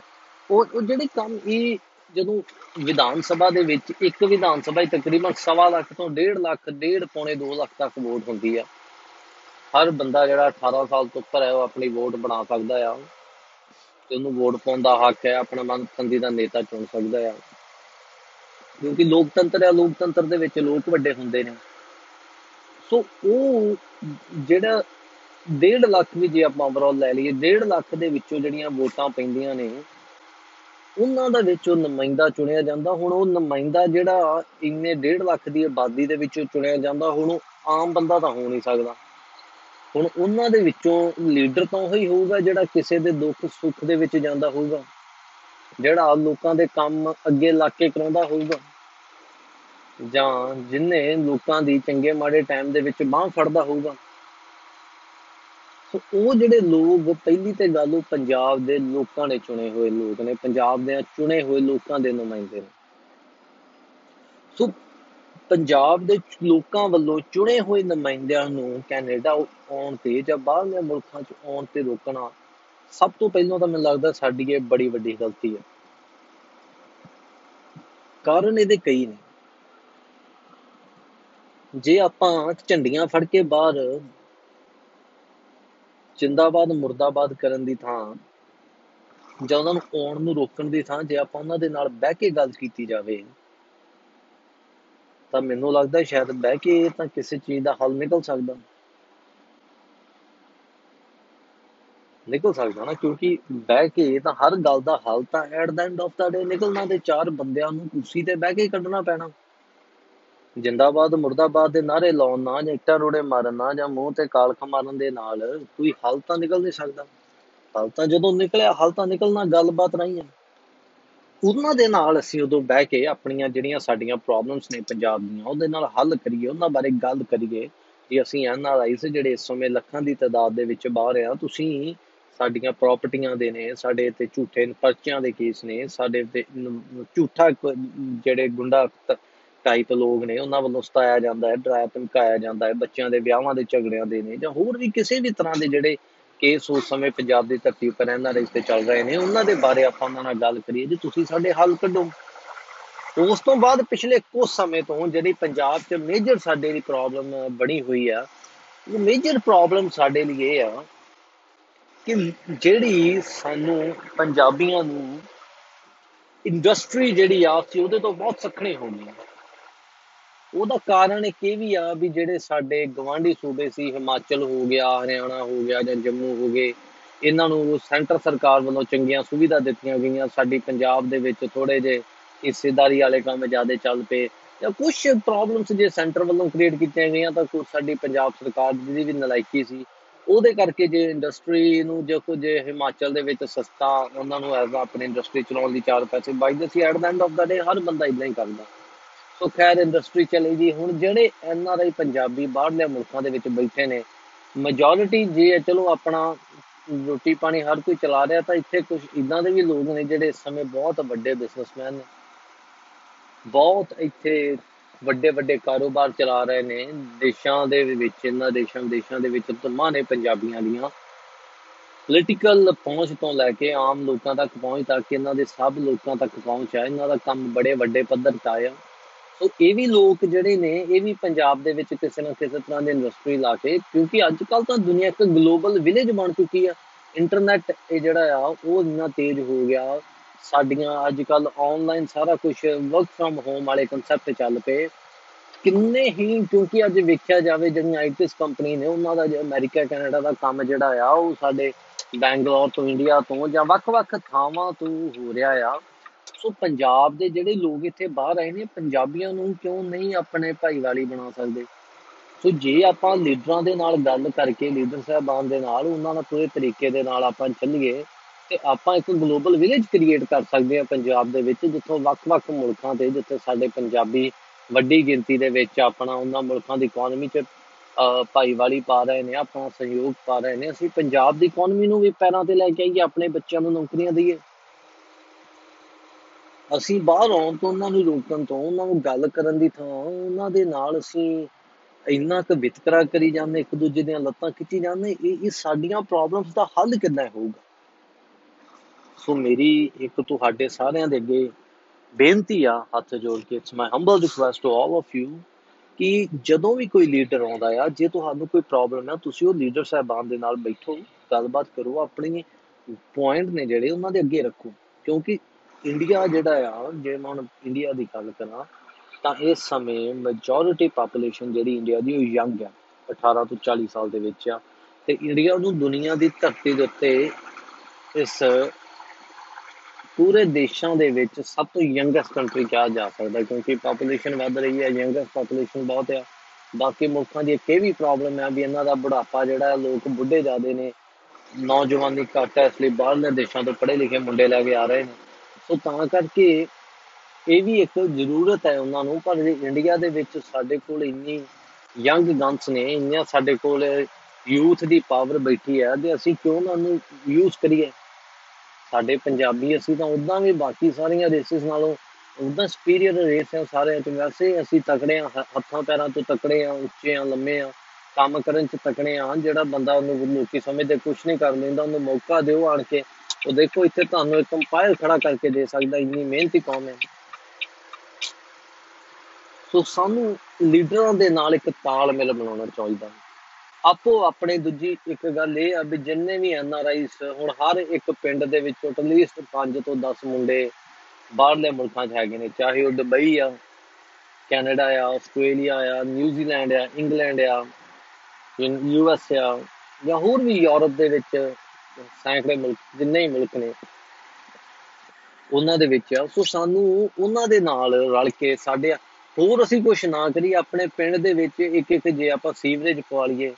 ਉਹ ਜਿਹੜੇ ਕੰਮ ਇਹ ਜਦੋਂ ਵਿਧਾਨ ਸਭਾ ਦੇ ਵਿੱਚ ਇੱਕ ਵਿਧਾਨ ਸਭਾ ਹੀ ਤਕਰੀਬਨ ਸਵਾ ਲੱਖ ਤੋਂ 1.5 ਲੱਖ 1.5 ਪੌਣੇ 2 ਲੱਖ ਤੱਕ ਵੋਟ ਹੁੰਦੀ ਆ। ਹਰ ਬੰਦਾ ਜਿਹੜਾ 18 ਸਾਲ ਤੋਂ ਉੱਪਰ ਹੈ, ਉਹ ਆਪਣੀ ਵੋਟ ਬਣਾ ਸਕਦਾ ਆ। ਤੇ ਉਹਨੂੰ ਵੋਟ ਪਾਉਣ ਦਾ ਹੱਕ ਹੈ, ਆਪਣਾ ਮਨਪਸੰਦੀ ਦਾ ਨੇਤਾ ਚੁਣ ਸਕਦਾ ਆ। ਕਿਉਂਕਿ ਲੋਕਤੰਤਰ ਹੈ ਲੋਕਤੰਤਰ ਦੇ ਵਿੱਚ ਲੋਕ ਵੱਡੇ ਹੁੰਦੇ ਨੇ। ਸੋ ਉਹ ਜਿਹੜਾ 1.5 ਲੱਖ ਵੀ ਜੇ ਆਪਾਂ ਓਵਰਆਲ ਲੈ ਲਈਏ 1.5 ਲੱਖ ਦੇ ਵਿੱਚੋਂ ਜਿਹੜੀਆਂ ਵੋਟਾਂ ਪੈਂਦੀਆਂ ਨੇ, ਉਹਨਾਂ ਦਾ ਵਿੱਚੋਂ ਨੁਮਾਇੰਦਾ ਚੁਣਿਆ ਜਾਂਦਾ। ਹੁਣ ਉਹ ਨੁਮਾਇੰਦਾ ਜਿਹੜਾ ਇੰਨੇ 1.5 ਲੱਖ ਦੀ ਆਬਾਦੀ ਦੇ ਵਿੱਚੋਂ ਚੁਣਿਆ ਜਾਂਦਾ, ਹੁਣ ਉਹ ਆਮ ਬੰਦਾ ਤਾਂ ਹੋ ਨਹੀਂ ਸਕਦਾ। ਹੁਣ ਉਹਨਾਂ ਦੇ ਵਿੱਚੋਂ ਲੀਡਰ ਤਾਂ ਉਹੀ ਹੋਊਗਾ ਜਿਹੜਾ ਕਿਸੇ ਦੇ ਦੁੱਖ ਸੁੱਖ ਦੇ ਵਿੱਚ ਜਾਂਦਾ ਹੋਊਗਾ, ਜਿਹੜਾ ਲੋਕਾਂ ਦੇ ਕੰਮ ਅੱਗੇ ਲਾ ਕੇ ਕਰਾਉਂਦਾ ਹੋਊਗਾ। ਜਾਂ ਜਿਨੇ ਲੋਕਾਂ ਦੀ ਚੰਗੇ ਮਾੜੇ ਟਾਈਮ ਦੇ ਵਿੱਚ ਬਾਹ ਫੜਦਾ ਹੋਊਗਾ। ਸੋ ਉਹ ਜਿਹੜੇ ਲੋਕ, ਪਹਿਲੀ ਤੇ ਗੱਲ ਉਹ ਪੰਜਾਬ ਦੇ ਲੋਕਾਂ ਨੇ ਚੁਣੇ ਹੋਏ ਲੋਕ ਨੇ। ਪੰਜਾਬ ਦੇ ਚੁਣੇ ਹੋਏ ਲੋਕਾਂ ਦੇ ਨੁਮਾਇੰਦੇ ਨੇ। ਸੋ ਪੰਜਾਬ ਦੇ ਲੋਕਾਂ ਵੱਲੋਂ ਚੁਣੇ ਹੋਏ ਨੁਮਾਇੰਦਿਆਂ ਨੂੰ ਕੈਨੇਡਾ ਆਉਣ ਤੇ ਜਾਂ ਬਾਹਰਲੇ ਮੁਲਕਾਂ 'ਚ ਆਉਣ ਤੇ ਰੋਕਣਾ ਸਭ ਤੋਂ ਪਹਿਲਾਂ ਤਾਂ ਮੈਨੂੰ ਲੱਗਦਾ ਸਾਡੀ ਇਹ ਬੜੀ ਵੱਡੀ ਗਲਤੀ ਹੈ। ਕਾਰਨ ਇਹਦੇ ਕਈ ਨੇ। ਜੇ ਆਪਾਂ ਝੰਡੀਆਂ ਫੜ ਕੇ ਬਾਹਰ ਜਿੰਦਾਬਾਦ, ਮੁਰਦਾਬਾਦ ਕਰਨ ਦੀ ਥਾਂ ਜਾਂ ਉਹਨਾਂ ਨੂੰ ਆਉਣ ਨੂੰ ਰੋਕਣ ਦੀ ਥਾਂ ਜੇ ਆਪਾਂ ਉਹਨਾਂ ਦੇ ਨਾਲ ਬਹਿ ਕੇ ਗੱਲ ਕੀਤੀ ਜਾਵੇ, ਤਾਂ ਮੈਨੂੰ ਲੱਗਦਾ ਸ਼ਾਇਦ ਬਹਿ ਕੇ ਤਾਂ ਕਿਸੇ ਚੀਜ਼ ਦਾ ਹੱਲ ਨਿਕਲ ਸਕਦਾ। ਨਿਕਲ ਸਕਦਾ ਨਾ, ਕਿਉਂਕਿ ਬਹਿ ਕੇ ਤਾਂ ਹਰ ਗੱਲ ਦਾ ਹੱਲ ਤਾਂ at the end of the day ਨਿਕਲਣਾ ਤੇ ਚਾਰ ਬੰਦਿਆਂ ਨੂੰ ਕੁਰਸੀ ਤੇ ਬਹਿ ਕੇ ਕੱਢਣਾ ਪੈਣਾ। ਜਿੰਦਾਬਾਦ, ਮੁਰਦਾਬਾਦ ਦੇ ਨਾਰੇ ਲਾਉਣ ਨਾਲ ਜਾਂ ਇੱਟਾਂ ਰੋੜੇ ਮਾਰਨ ਨਾਲ ਜਾਂ ਮੂੰਹ ਤੇ ਕਾਲਖ ਮਾਰਨ ਦੇ ਨਾਲ ਕੋਈ ਹੱਲ ਤਾਂ ਨਿਕਲ ਨਹੀਂ ਸਕਦਾ। ਹੱਲ ਤਾਂ ਜਦੋਂ ਨਿਕਲਿਆ, ਹੱਲ ਤਾਂ ਨਿਕਲਣਾ ਗੱਲਬਾਤ ਨਹੀਂ ਹੈ ਉਹਨਾਂ ਦੇ ਨਾਲ ਅਸੀਂ ਉਦੋਂ ਬਹਿ ਕੇ ਆਪਣੀਆਂ ਜਿਹੜੀਆਂ ਸਾਡੀਆਂ ਪ੍ਰੋਬਲਮਸ ਨੇ ਪੰਜਾਬ ਦੀਆਂ, ਉਹਦੇ ਨਾਲ ਹੱਲ ਕਰੀਏ, ਉਹਨਾਂ ਬਾਰੇ ਗੱਲ ਕਰੀਏ। ਕਿ ਅਸੀਂ ਐਨਆਰਆਈਸ ਜਿਹੜੇ ਇਸ ਸਮੇਂ ਲੱਖਾਂ ਦੀ ਤਾਦਾਦ ਦੇ ਵਿੱਚ ਬਾਹਰ ਆ, ਤੁਸੀਂ ਸਾਡੀਆਂ ਪ੍ਰਾਪਰਟੀਆਂ ਦੇ ਨੇ, ਸਾਡੇ ਤੇ ਝੂਠੇ ਪਰਚਿਆਂ ਦੇ ਕੇਸ ਨੇ, ਸਾਡੇ ਤੇ ਝੂਠਾ ਜਿਹੜੇ ਗੁੰਡਾ ਟਾਈਪ ਲੋਕ ਨੇ, ਉਹਨਾਂ ਵੱਲੋਂ ਸਤਾਇਆ ਜਾਂਦਾ ਹੈ, ਡਰਾਇਆ, ਧਮਕਾਇਆ ਜਾਂਦਾ ਹੈ, ਬੱਚਿਆਂ ਦੇ ਵਿਆਹਾਂ ਦੇ ਝਗੜਿਆਂ ਦੇ ਨੇ ਜਾਂ ਹੋਰ ਵੀ ਕਿਸੇ ਵੀ ਤਰ੍ਹਾਂ ਦੇ ਜਿਹੜੇ ਕੇਸ ਉਸ ਸਮੇਂ ਪੰਜਾਬ ਦੀ ਧਰਤੀ ਉੱਪਰ ਰਹਿਣ ਰਿਸ਼ਤੇ ਚੱਲ ਰਹੇ ਨੇ, ਉਹਨਾਂ ਦੇ ਬਾਰੇ ਆਪਾਂ ਉਹਨਾਂ ਨਾਲ ਗੱਲ ਕਰੀਏ ਜੀ, ਤੁਸੀਂ ਸਾਡੇ ਹੱਲ ਕੱਢੋ। ਉਸ ਤੋਂ ਬਾਅਦ ਪਿਛਲੇ ਕੁਝ ਸਮੇਂ ਤੋਂ ਜਿਹੜੀ ਪੰਜਾਬ 'ਚ ਮੇਜਰ ਸਾਡੇ ਦੀ ਪ੍ਰੋਬਲਮ ਬਣੀ ਹੋਈ ਆ, ਉਹ ਮੇਜਰ ਪ੍ਰੋਬਲਮ ਸਾਡੇ ਲਈ ਇਹ ਆ ਕਿ ਜਿਹੜੀ ਸਾਨੂੰ ਪੰਜਾਬੀਆਂ ਨੂੰ ਇੰਡਸਟਰੀ ਜਿਹੜੀ ਆ ਸੀ ਉਹਦੇ ਤੋਂ ਬਹੁਤ ਸਖਣੇ ਹੋ ਗਈ ਉਹਦਾ ਕਾਰਨ ਇੱਕ ਇਹ ਵੀ ਆ ਵੀ ਜਿਹੜੇ ਸਾਡੇ ਗਵਾਂਢੀ ਸੂਬੇ ਸੀ, ਹਿਮਾਚਲ ਹੋ ਗਿਆ, ਹਰਿਆਣਾ ਹੋ ਗਿਆ ਜਾਂ ਜੰਮੂ ਹੋ ਗਏ, ਇਹਨਾਂ ਨੂੰ ਸੈਂਟਰ ਸਰਕਾਰ ਵੱਲੋਂ ਚੰਗੀਆਂ ਸੁਵਿਧਾ ਦਿੱਤੀਆਂ ਗਈਆਂ। ਸਾਡੀ ਪੰਜਾਬ ਦੇ ਵਿੱਚ ਥੋੜੇ ਜੇ ਹਿੱਸੇਦਾਰੀ ਵਾਲੇ ਕੰਮ ਜ਼ਿਆਦਾ ਚੱਲ ਪਏ ਜਾਂ ਕੁਝ ਪ੍ਰੋਬਲਮਸ ਜੇ ਸੈਂਟਰ ਵੱਲੋਂ ਕ੍ਰੀਏਟ ਕੀਤੀਆਂ ਗਈਆਂ ਤਾਂ ਕੁਝ ਸਾਡੀ ਪੰਜਾਬ ਸਰਕਾਰ ਦੀ ਵੀ ਨਲਾਇਕੀ ਸੀ, ਉਹਦੇ ਕਰਕੇ ਜੇ ਇੰਡਸਟਰੀ ਨੂੰ ਜੇ ਕੁਝ ਹਿਮਾਚਲ ਦੇ ਵਿੱਚ ਸਸਤਾ ਉਹਨਾਂ ਨੂੰ ਐਜ਼ ਆਪਣੀ ਇੰਡਸਟਰੀ ਚਲਾਉਣ ਦੀ ਚਾਰ ਪੈਸੇ ਬਾਈਦੇ ਸੀ। At the end of the day ਹਰ ਬੰਦਾ ਇਦਾਂ ਹੀ ਕਰਦਾ। ਸੋ ਖੈਰ ਇੰਡਸਟਰੀ ਚਲੀ ਗਈ। ਹੁਣ ਜਿਹੜੇ ਐਨ ਆਰ ਆਈ ਪੰਜਾਬੀ ਬਾਹਰਲੇ ਮੁਲਕਾਂ ਦੇ ਵਿੱਚ ਬੈਠੇ ਨੇ ਮੈਜੋਰਿਟੀ ਜੇ ਚਲੋ ਆਪਣਾ ਰੋਟੀ ਪਾਣੀ ਹਰ ਕੋਈ ਚਲਾ ਰਿਹਾ, ਤਾਂ ਇੱਥੇ ਕੁਝ ਇਦਾਂ ਦੇ ਵੀ ਲੋਕ ਨੇ ਜਿਹੜੇ ਇਸ ਸਮੇਂ ਬਹੁਤ ਵੱਡੇ ਬਿਜ਼ਨਸਮੈਨ ਨੇ। ਬਹੁਤ ਇੱਥੇ ਵੱਡੇ ਵੱਡੇ ਕਾਰੋਬਾਰ ਚਲਾ ਰਹੇ ਨੇ। ਦੇਸ਼ਾਂ ਦੇ ਵਿੱਚ, ਇਹਨਾਂ ਦੇਸ਼ਾਂ ਦੇਸ਼ਾਂ ਦੇ ਵਿੱਚ ਧਮਾਂ ਨੇ ਪੰਜਾਬੀਆਂ ਦੀਆਂ। ਪੋਲੀਟੀਕਲ ਪਹੁੰਚ ਤੋਂ ਲੈ ਕੇ ਆਮ ਲੋਕਾਂ ਤੱਕ ਪਹੁੰਚ ਤੱਕ, ਇਹਨਾਂ ਦੇ ਸਭ ਲੋਕਾਂ ਤੱਕ ਪਹੁੰਚ ਹੈ ਇਹਨਾਂ ਦਾ ਕੰਮ ਬੜੇ ਵੱਡੇ ਪੱਧਰ ਤੇ ਆਇਆ। ਸੋ ਇਹ ਵੀ ਲੋਕ ਜਿਹੜੇ ਨੇ, ਇਹ ਵੀ ਪੰਜਾਬ ਦੇ ਵਿੱਚ ਕਿਸੇ ਨਾ ਕਿਸੇ ਤਰ੍ਹਾਂ ਦੀ ਇੰਡਸਟਰੀ ਲਾ ਕੇ, ਕਿਉਂਕਿ ਅੱਜ ਕੱਲ ਤਾਂ ਦੁਨੀਆ ਇੱਕ ਗਲੋਬਲ ਵਿਲੇਜ ਬਣ ਚੁੱਕੀ ਆ। ਇੰਟਰਨੈਟ ਇਹ ਜਿਹੜਾ ਆ, ਉਹ ਇੰਨਾ ਤੇਜ਼ ਹੋ ਗਿਆ। ਸਾਡੀਆਂ ਅੱਜ ਕੱਲ ਆਨਲਾਈਨ ਸਾਰਾ ਕੁਝ ਵਰਕ ਫਰਮ ਹੋਮ ਵਾਲੇ ਕਨਸੈਪਟ ਚੱਲ ਪਏ। ਕਿੰਨੇ ਹੀ, ਕਿਉਂਕਿ ਅੱਜ ਵੇਖਿਆ ਜਾਵੇ, ਜਿਹੜੀਆਂ ਆਈਟੀਸ ਕੰਪਨੀ ਨੇ, ਉਹਨਾਂ ਦਾ ਜੋ ਅਮਰੀਕਾ, ਕੈਨੇਡਾ ਦਾ ਕੰਮ ਜਿਹੜਾ ਆ, ਉਹ ਸਾਡੇ ਬੈਂਗਲੌਰ ਤੋਂ, ਇੰਡੀਆ ਤੋਂ ਜਾਂ ਵੱਖ-ਵੱਖ ਥਾਵਾਂ ਤੋਂ ਹੋ ਰਿਹਾ ਆ। ਸੋ ਪੰਜਾਬ ਦੇ ਜਿਹੜੇ ਲੋਕ ਇੱਥੇ ਬਾਹਰ ਆਏ ਨੇ, ਪੰਜਾਬੀਆਂ ਨੂੰ ਕਿਉਂ ਨਹੀਂ ਆਪਣੇ ਭਾਈਵਾਲੀ ਬਣਾ ਸਕਦੇ? ਸੋ ਜੇ ਆਪਾਂ ਲੀਡਰਾਂ ਦੇ ਨਾਲ ਗੱਲ ਕਰਕੇ, ਲੀਡਰ ਸਾਹਿਬਾਨ ਦੇ ਨਾਲ, ਉਹਨਾਂ ਨਾਲ ਪੂਰੇ ਤਰੀਕੇ ਦੇ ਨਾਲ ਆਪਾਂ ਚੱਲੀਏ, ਤੇ ਆਪਾਂ ਇੱਕ ਗਲੋਬਲ ਵਿਲੇਜ ਕ੍ਰੀਏਟ ਕਰ ਸਕਦੇ ਹਾਂ ਪੰਜਾਬ ਦੇ ਵਿੱਚ, ਜਿੱਥੋਂ ਵੱਖ-ਵੱਖ ਮੁਲਕਾਂ ਤੇ, ਜਿੱਥੇ ਸਾਡੇ ਪੰਜਾਬੀ ਵੱਡੀ ਗਿਣਤੀ ਦੇ ਵਿੱਚ ਆਪਣਾ ਉਹਨਾਂ ਮੁਲਕਾਂ ਦੀ ਇਕਨੋਮੀ 'ਚ ਭਾਈਵਾਲੀ ਪਾ ਰਹੇ ਨੇ, ਆਪਣਾ ਸਹਿਯੋਗ ਪਾ ਰਹੇ ਨੇ, ਅਸੀਂ ਪੰਜਾਬ ਦੀ ਇਕਨੋਮੀ ਨੂੰ ਵੀ ਪੈਰਾਂ ਤੇ ਲੈ ਕੇ ਆਈਏ, ਆਪਣੇ ਬੱਚਿਆਂ ਨੂੰ ਨੌਕਰੀਆਂ ਦਈਏ। ਅਸੀਂ ਬਾਹਰ ਆਉਣ ਤੋਂ, ਉਹਨਾਂ ਨੂੰ ਰੋਕਣ ਤੋਂ, ਉਹਨਾਂ ਨੂੰ ਗੱਲ ਕਰਨ ਦੀ ਥਾਂ, ਉਹਨਾਂ ਦੇ ਨਾਲ ਅਸੀਂ ਇੰਨਾ ਕੁ ਵਿਤਕਰਾ ਕਰੀ ਜਾਂਦੇ, ਇੱਕ ਦੂਜੇ ਦੀਆਂ ਲੱਤਾਂ ਖਿੱਚੀ ਜਾਂਦੇ, ਇਹ ਇਹ ਸਾਡੀਆਂ ਪ੍ਰੋਬਲਮਸ ਦਾ ਹੱਲ ਕਿੱਦਾਂ ਹੋਊਗਾ? ਸੋ ਮੇਰੀ ਇੱਕ ਤੁਹਾਡੇ ਸਾਰਿਆਂ ਦੇ ਅੱਗੇ ਬੇਨਤੀ ਆ, ਹੱਥ ਜੋੜ ਕੇ it's my humble request to all of you ਕਿ ਜਦੋਂ ਵੀ ਕੋਈ ਲੀਡਰ ਆਉਂਦਾ ਆ, ਜੇ ਤੁਹਾਨੂੰ ਕੋਈ ਪ੍ਰੋਬਲਮ ਹੈ ਤੁਸੀਂ ਉਹ ਲੀਡਰ ਸਾਹਿਬਾਨ ਦੇ ਨਾਲ ਬੈਠੋ, ਗੱਲਬਾਤ ਕਰੋ, ਆਪਣੀ ਪੁਆਇੰਟ ਨੇ ਜਿਹੜੇ ਉਹਨਾਂ ਦੇ ਅੱਗੇ ਰੱਖੋ, ਕਿਉਂਕਿ ਇੰਡੀਆ ਜਿਹੜਾ ਆ, ਜੇ ਮੈਂ ਹੁਣ ਇੰਡੀਆ ਦੀ ਗੱਲ ਕਰਾਂ, ਤਾਂ ਇਸ ਸਮੇਂ ਮੈਜੋਰਿਟੀ ਪੋਪੂਲੇਸ਼ਨ ਜਿਹੜੀ ਇੰਡੀਆ ਦੀ ਉਹ ਯੰਗ ਆ 18 ਤੋਂ 40 ਸਾਲ ਦੇ ਵਿੱਚ ਆ। ਤੇ ਇੰਡੀਆ ਨੂੰ ਦੁਨੀਆ ਦੀ ਧਰਤੀ ਦੇ ਉੱਤੇ ਇਸ ਪੂਰੇ ਦੇਸ਼ਾਂ ਦੇ ਵਿੱਚ ਸਭ ਤੋਂ ਯੰਗੈਸਟ ਕੰਟਰੀ ਕਿਹਾ ਜਾ ਸਕਦਾ, ਕਿਉਂਕਿ ਪੋਪੂਲੇਸ਼ਨ ਵੱਧ ਰਹੀ ਹੈ ਯੰਗੈਸਟ ਪੋਪੂਲੇਸ਼ਨ ਬਹੁਤ ਆ। ਬਾਕੀ ਮੁਲਕਾਂ ਦੀ ਇੱਕ ਇਹ ਵੀ ਪ੍ਰੋਬਲਮ ਹੈ ਵੀ ਇਹਨਾਂ ਦਾ ਬੁਢਾਪਾ ਜਿਹੜਾ ਲੋਕ ਬੁੱਢੇ ਜ਼ਿਆਦੇ ਨੇ। ਨੌਜਵਾਨੀ ਘੱਟ ਹੈ ਇਸ ਲਈ ਬਾਹਰਲੇ ਦੇਸ਼ਾਂ ਤੋਂ ਪੜ੍ਹੇ ਲਿਖੇ ਮੁੰਡੇ ਲੈ ਕੇ ਆ ਰਹੇ ਨੇ। ਸੋ ਤਾਂ ਕਰਕੇ ਇਹ ਵੀ ਇੱਕ ਜ਼ਰੂਰਤ ਹੈ ਉਹਨਾਂ ਨੂੰ, ਪਰ ਇੰਡੀਆ ਦੇ ਵਿੱਚ ਸਾਡੇ ਕੋਲ ਇੰਨੀ ਯੰਗ ਗਨਸ ਨੇ, ਇੰਨੀਆਂ ਸਾਡੇ ਕੋਲ ਯੂਥ ਦੀ ਪਾਵਰ ਬੈਠੀ ਹੈ ਤੇ ਅਸੀਂ ਕਿਉਂ ਉਹਨਾਂ ਨੂੰ ਯੂਜ਼ ਕਰੀਏ? ਸਾਡੇ ਪੰਜਾਬੀ ਅਸੀਂ ਤਾਂ ਉਦਾਂ ਵੀ ਬਾਕੀ ਸਾਰੀਆਂ ਰੇਸਿਸ ਨਾਲੋਂ ਉਦਾਂ ਸੁਪੀਰੀਅਰ ਰੇਸ ਹੈ ਸਾਰਿਆਂ ਤੋਂ। ਵੈਸੇ ਅਸੀਂ ਤਕੜੇ ਆ ਹੱਥਾਂ ਪੈਰਾਂ ਤੋਂ ਤਕੜੇ ਆ ਉੱਚੇ ਆ ਲੰਮੇ ਆ ਕੰਮ ਕਰਨ ਚ ਤਕੜੇ ਆ ਜਿਹੜਾ ਬੰਦਾ ਉਹਨੂੰ ਲੋਕੀ ਸਮਝਦੇ ਕੁਝ ਨਹੀਂ ਕਰ ਲੈਂਦਾ ਉਹਨੂੰ ਮੌਕਾ ਦਿਓ ਆਣ ਕੇ। ਉਹ ਦੇਖੋ, ਇੱਥੇ ਤੁਹਾਨੂੰ ਇੱਕ ਕੰਪਾਈਲ ਖੜਾ ਕਰਕੇ ਦੇ ਸਕਦਾ, ਇੰਨੀ ਮਿਹਨਤੀ ਕੌਮ ਹੈ। ਸੋ ਸਾਨੂੰ ਲੀਡਰਾਂ ਦੇ ਨਾਲ ਇੱਕ ਤਾਲਮੇਲ ਬਣਾਉਣਾ ਚਾਹੀਦਾ ਆਪੋ ਆਪਣੇ ਦੂਜੀ ਇੱਕ ਗੱਲ ਇਹ ਆ ਵੀ ਜਿੰਨੇ ਵੀ ਐਨ ਆਰ ਆਈਸ ਹੁਣ ਹਰ ਇੱਕ ਪਿੰਡ ਦੇ ਵਿੱਚ ਐਟਲੀਸਟ 5 ਤੋਂ 10 ਮੁੰਡੇ ਬਾਹਰਲੇ ਮੁਲਕਾਂ 'ਚ ਹੈਗੇ ਨੇ, ਚਾਹੇ ਉਹ ਦੁਬਈ ਆ, ਕੈਨੇਡਾ ਆ, ਆਸਟ੍ਰੇਲੀਆ ਆ, ਨਿਊਜ਼ੀਲੈਂਡ ਆ, ਇੰਗਲੈਂਡ ਆ, ਯੂ ਐਸ ਆ ਜਾਂ ਹੋਰ ਵੀ ਯੂਰਪ ਦੇ ਵਿੱਚ ਸੈਂਕੜੇ ਮੁਲਕ ਜਿੰਨੇ ਹੀ ਮੁਲਕ ਨੇ, ਉਹਨਾਂ ਦੇ ਵਿੱਚ ਆ। ਸੋ ਸਾਨੂੰ ਉਹਨਾਂ ਦੇ ਨਾਲ ਰਲ ਕੇ ਸਾਡੇ ਹੋਰ ਅਸੀਂ ਕੁਝ ਨਾ ਕਰੀ ਆਪਣੇ ਪਿੰਡ ਦੇ ਵਿੱਚ ਇੱਕ ਇੱਕ ਜੇ ਆਪਾਂ ਸੀਵਰੇਜ ਪਵਾ ਲਈਏ,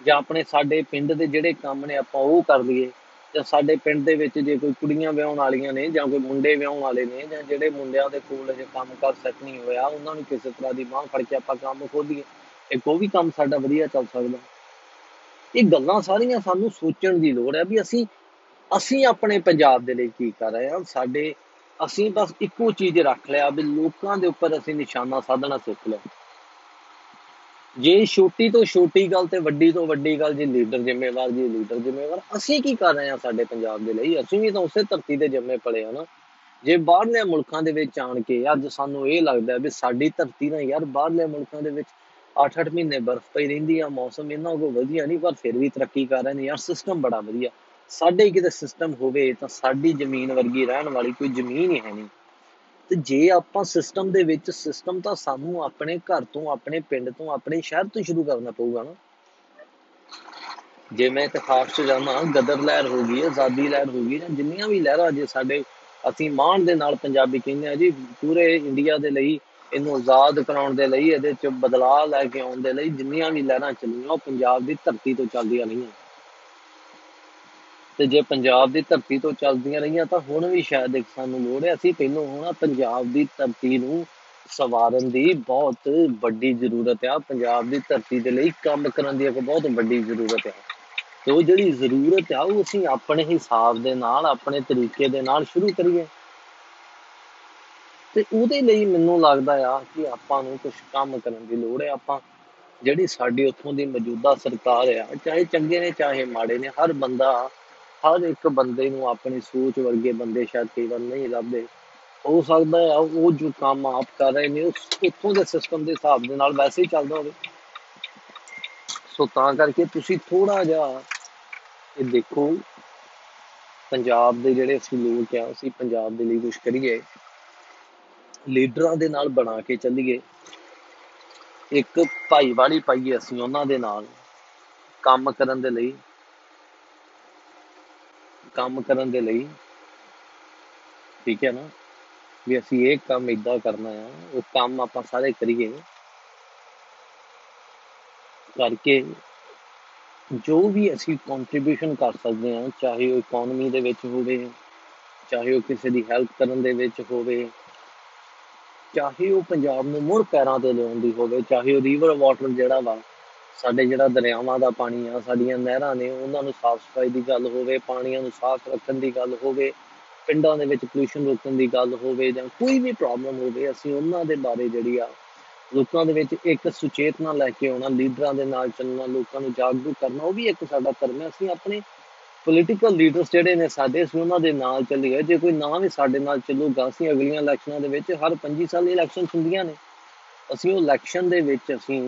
ਜਾਂ ਆਪਣੇ ਸਾਡੇ ਪਿੰਡ ਦੇ ਜਿਹੜੇ ਕੰਮ ਨੇ ਆਪਾਂ ਉਹ ਕਰ ਲਈਏ, ਜਾਂ ਸਾਡੇ ਪਿੰਡ ਦੇ ਵਿੱਚ ਜੇ ਕੋਈ ਕੁੜੀਆਂ ਵਿਆਹਣ ਵਾਲੀਆਂ ਨੇ, ਜਾਂ ਕੋਈ ਮੁੰਡੇ ਵਿਆਹਣ ਵਾਲੇ ਨੇ, ਜਾਂ ਜਿਹੜੇ ਮੁੰਡਿਆਂ ਦੇ ਕੋਲ ਜੇ ਕੰਮ ਕਰ ਸਕ ਨਹੀਂ ਹੋਇਆ, ਉਹਨਾਂ ਨੂੰ ਕਿਸੇ ਤਰ੍ਹਾਂ ਦੀ ਬਾਹ ਫੜ ਕੇ ਆਪਾਂ ਕੰਮ ਖੋਲੀਏ ਇੱਕ ਉਹ ਵੀ ਕੰਮ ਸਾਡਾ ਵਧੀਆ ਚੱਲ ਸਕਦਾ। ਇਹ ਗੱਲਾਂ ਸਾਰੀਆਂ ਸਾਨੂੰ ਸੋਚਣ ਦੀ ਲੋੜ ਹੈ ਵੀ ਅਸੀਂ ਅਸੀਂ ਆਪਣੇ ਪੰਜਾਬ ਦੇ ਲਈ ਕੀ ਕਰ ਰਹੇ ਹਾਂ, ਸਾਡੇ, ਅਸੀਂ ਬਸ ਇੱਕੋ ਚੀਜ਼ ਰੱਖ ਲਿਆ ਵੀ ਲੋਕਾਂ ਦੇ ਉੱਪਰ ਅਸੀਂ ਨਿਸ਼ਾਨਾ ਸਾਧਣਾ ਸਿੱਖ ਲਿਆ। ਜੇ ਛੋਟੀ ਤੋਂ ਛੋਟੀ ਗੱਲ ਤੇ ਵੱਡੀ ਤੋਂ ਵੱਡੀ ਗੱਲ, ਜੇ ਲੀਡਰ ਜ਼ਿੰਮੇਵਾਰ, ਜੀ ਲੀਡਰ ਜ਼ਿੰਮੇਵਾਰ, ਅਸੀਂ ਕੀ ਕਰ ਰਹੇ ਹਾਂ ਸਾਡੇ ਪੰਜਾਬ ਦੇ ਲਈ? ਅਸੀਂ ਵੀ ਤਾਂ ਉਸੇ ਧਰਤੀ ਤੇ ਜੰਮੇ ਪਲੇ ਆ ਨਾ। ਜੇ ਬਾਹਰਲੇ ਮੁਲਕਾਂ ਦੇ ਵਿੱਚ ਆਣ ਕੇ ਅੱਜ ਸਾਨੂੰ ਇਹ ਲੱਗਦਾ ਵੀ ਸਾਡੀ ਧਰਤੀ ਨਾ ਯਾਰ ਬਾਹਰਲੇ ਮੁਲਕਾਂ ਦੇ ਵਿੱਚ 8-8 ਮਹੀਨੇ ਬਰਫ਼ ਪਈ ਰਹਿੰਦੀ ਆ, ਮੌਸਮ ਇਹਨਾਂ ਕੋ ਵਧੀਆ ਨਹੀਂ, ਪਰ ਫਿਰ ਵੀ ਤਰੱਕੀ ਕਰ ਰਹੇ ਨੇ ਯਾਰ ਸਿਸਟਮ ਬੜਾ ਵਧੀਆ। ਸਾਡੇ ਕਿਤੇ ਸਿਸਟਮ ਹੋਵੇ ਤਾਂ ਸਾਡੀ ਜ਼ਮੀਨ ਵਰਗੀ ਰਹਿਣ ਵਾਲੀ ਕੋਈ ਜ਼ਮੀਨ ਹੀ ਹੈ ਨਹੀਂ। ਤੇ ਜੇ ਆਪਾਂ ਸਿਸਟਮ ਦੇ ਵਿੱਚ ਸਿਸਟਮ ਤਾਂ ਸਾਨੂੰ ਆਪਣੇ ਘਰ ਤੋਂ, ਆਪਣੇ ਪਿੰਡ ਤੋਂ, ਆਪਣੇ ਸ਼ਹਿਰ ਤੋਂ ਸ਼ੁਰੂ ਕਰਨਾ ਪਊਗਾ ਨਾ। ਜੇ ਮੈਂ ਇਤਿਹਾਸ 'ਚ ਜਾਵਾਂ, ਗਦਰ ਲਹਿਰ ਹੋ ਗਈ ਆਜ਼ਾਦੀ ਲਹਿਰ ਹੋ ਗਈ ਜਾਂ ਜਿੰਨੀਆਂ ਵੀ ਲਹਿਰਾਂ ਜੇ ਸਾਡੇ, ਅਸੀਂ ਮਾਣ ਦੇ ਨਾਲ ਪੰਜਾਬੀ ਕਹਿੰਦੇ ਆ ਜੀ, ਪੂਰੇ ਇੰਡੀਆ ਦੇ ਲਈ ਇਹਨੂੰ ਆਜ਼ਾਦ ਕਰਾਉਣ ਦੇ ਲਈ, ਇਹਦੇ 'ਚ ਬਦਲਾਅ ਲੈ ਕੇ ਆਉਣ ਦੇ ਲਈ ਜਿੰਨੀਆਂ ਵੀ ਲਹਿਰਾਂ ਚੱਲੀਆਂ, ਉਹ ਪੰਜਾਬ ਦੀ ਧਰਤੀ ਤੋਂ ਚੱਲਦੀਆਂ ਰਹੀਆਂ। ਤੇ ਜੇ ਪੰਜਾਬ ਦੀ ਧਰਤੀ ਤੋਂ ਚੱਲਦੀਆਂ ਰਹੀਆਂ, ਤਾਂ ਹੁਣ ਵੀ ਸ਼ਾਇਦ ਇੱਕ ਸਾਨੂੰ ਲੋੜ ਹੈ, ਅਸੀਂ ਪਹਿਲੋਂ ਹੋਣਾ ਪੰਜਾਬ ਦੀ ਧਰਤੀ ਨੂੰ ਸਵਾਰਨ ਦੀ ਬਹੁਤ ਵੱਡੀ ਜ਼ਰੂਰਤ ਹੈ ਪੰਜਾਬ ਦੀ ਧਰਤੀ ਦੇ ਲਈ ਕੰਮ ਕਰਨ ਦੀ ਇੱਕ ਬਹੁਤ ਵੱਡੀ ਜ਼ਰੂਰਤ ਹੈ ਤੇ ਉਹ ਜਿਹੜੀ ਜ਼ਰੂਰਤ ਆ, ਉਹ ਅਸੀਂ ਆਪਣੇ ਹਿਸਾਬ ਦੇ ਨਾਲ, ਆਪਣੇ ਤਰੀਕੇ ਦੇ ਨਾਲ ਸ਼ੁਰੂ ਕਰੀਏ। ਤੇ ਉਹਦੇ ਲਈ ਮੈਨੂੰ ਲੱਗਦਾ ਆ ਕਿ ਆਪਾਂ ਨੂੰ ਕੁਝ ਕੰਮ ਕਰਨ ਦੀ ਲੋੜ ਹੈ। ਆਪਾਂ ਜਿਹੜੀ ਸਾਡੀ ਉੱਥੋਂ ਦੀ ਮੌਜੂਦਾ ਸਰਕਾਰ ਆ, ਚਾਹੇ ਚੰਗੇ ਨੇ, ਚਾਹੇ ਮਾੜੇ ਨੇ, ਹਰ ਬੰਦਾ, ਹਰ ਇੱਕ ਬੰਦੇ ਨੂੰ ਆਪਣੀ ਸੋਚ ਵਰਗੇ ਬੰਦੇ ਸ਼ਾਇਦ ਕਈ ਵਾਰ ਨਹੀਂ ਲੱਭਦੇ। ਹੋ ਸਕਦਾ ਹੈ ਉਹ ਜੋ ਕੰਮ ਆਪ ਕਰ ਰਹੇ ਨੇ, ਉਸ ਉੱਥੋਂ ਦੇ ਸਿਸਟਮ ਦੇ ਹਿਸਾਬ ਦੇ ਨਾਲ ਵੈਸੇ ਹੀ ਚੱਲਦਾ ਹੋਵੇ। ਸੋ ਤਾਂ ਕਰਕੇ ਤੁਸੀਂ ਥੋੜਾ ਜਿਹਾ ਇਹ ਦੇਖੋ, ਪੰਜਾਬ ਦੇ ਜਿਹੜੇ ਅਸੀਂ ਲੋਕ ਆ, ਅਸੀਂ ਪੰਜਾਬ ਦੇ ਲਈ ਕੁਝ ਕਰੀਏ। ਲੀਡਰਾਂ ਦੇ ਨਾਲ ਬਣਾ ਕੇ ਚੱਲੀਏ। ਇੱਕ ਭਾਈਵਾਲੀ ਪਾਈਏ ਅਸੀਂ ਉਹਨਾਂ ਦੇ ਨਾਲ ਕੰਮ ਕਰਨ ਦੇ ਲਈ। ਕੰਮ ਕਰਨ ਦੇ ਲਈ। ਠੀਕ ਹੈ ਨਾ? ਵੀ ਅਸੀਂ ਇਹ ਕੰਮ ਇਦਾਂ ਕਰਨਾ ਆ, ਉਹ ਕੰਮ ਆਪਾਂ ਸਾਰੇ ਕਰੀਏ। ਕਰਕੇ ਜੋ ਵੀ ਅਸੀਂ ਕੰਟਰੀਬਿਊਸ਼ਨ ਕਰ ਸਕਦੇ ਹਾਂ, ਚਾਹੇ ਉਹ ਇਕਨੋਮੀ ਦੇ ਵਿੱਚ ਹੋਵੇ, ਚਾਹੇ ਉਹ ਕਿਸੇ ਦੀ ਹੈਲਪ ਕਰਨ ਦੇ ਵਿੱਚ ਹੋਵੇ ਚਾਹੇ ਉਹ ਪੰਜਾਬ ਨੂੰ ਮੁੜ ਪੈਰਾਂ ਤੇ ਲਿਆਉਣ ਦੀ ਹੋਵੇ, ਚਾਹੇ ਉਹ ਰੀਵਰ ਵਾਟਰ ਜਿਹੜਾ ਵਾ, ਸਾਡੇ ਜਿਹੜਾ ਦਰਿਆਵਾਂ ਦਾ ਪਾਣੀ ਆ, ਸਾਡੀਆਂ ਨਹਿਰਾਂ ਨੇ, ਉਹਨਾਂ ਨੂੰ ਸਾਫ਼ ਸਫ਼ਾਈ ਦੀ ਗੱਲ ਹੋਵੇ, ਪਾਣੀਆਂ ਨੂੰ ਸਾਫ਼ ਰੱਖਣ ਦੀ ਗੱਲ ਹੋਵੇ, ਪਿੰਡਾਂ ਦੇ ਵਿੱਚ ਪੋਲੂਸ਼ਨ ਰੋਕਣ ਦੀ ਗੱਲ ਹੋਵੇ ਜਾਂ ਕੋਈ ਵੀ ਪ੍ਰੋਬਲਮ ਹੋਵੇ, ਅਸੀਂ ਉਹਨਾਂ ਦੇ ਬਾਰੇ ਜਿਹੜੀ ਆ, ਲੋਕਾਂ ਦੇ ਵਿੱਚ ਇੱਕ ਸੁਚੇਤਨਾ ਲੈ ਕੇ ਆਉਣਾ, ਲੀਡਰਾਂ ਦੇ ਨਾਲ ਚੱਲਣਾ, ਲੋਕਾਂ ਨੂੰ ਜਾਗਰੂਕ ਕਰਨਾ, ਉਹ ਵੀ ਇੱਕ ਸਾਡਾ ਧਰਮ ਹੈ। ਅਸੀਂ ਆਪਣੇ ਪੋਲੀਟੀਕਲ ਲੀਡਰਸ ਜਿਹੜੇ ਨੇ ਸਾਡੇ, ਅਸੀਂ ਉਹਨਾਂ ਦੇ ਨਾਲ ਚੱਲੀਏ ਜੇ ਕੋਈ ਨਾ ਵੀ ਸਾਡੇ ਨਾਲ ਚੱਲੂਗਾ, ਅਸੀਂ ਅਗਲੀਆਂ ਇਲੈਕਸ਼ਨਾਂ ਦੇ ਵਿੱਚ ਹਰ 25 ਸਾਲ ਇਲੈਕਸ਼ਨ ਹੁੰਦੀਆਂ ਨੇ। ਅਸੀਂ ਉਹ ਇਲੈਕਸ਼ਨ ਦੇ ਵਿੱਚ ਅਸੀਂ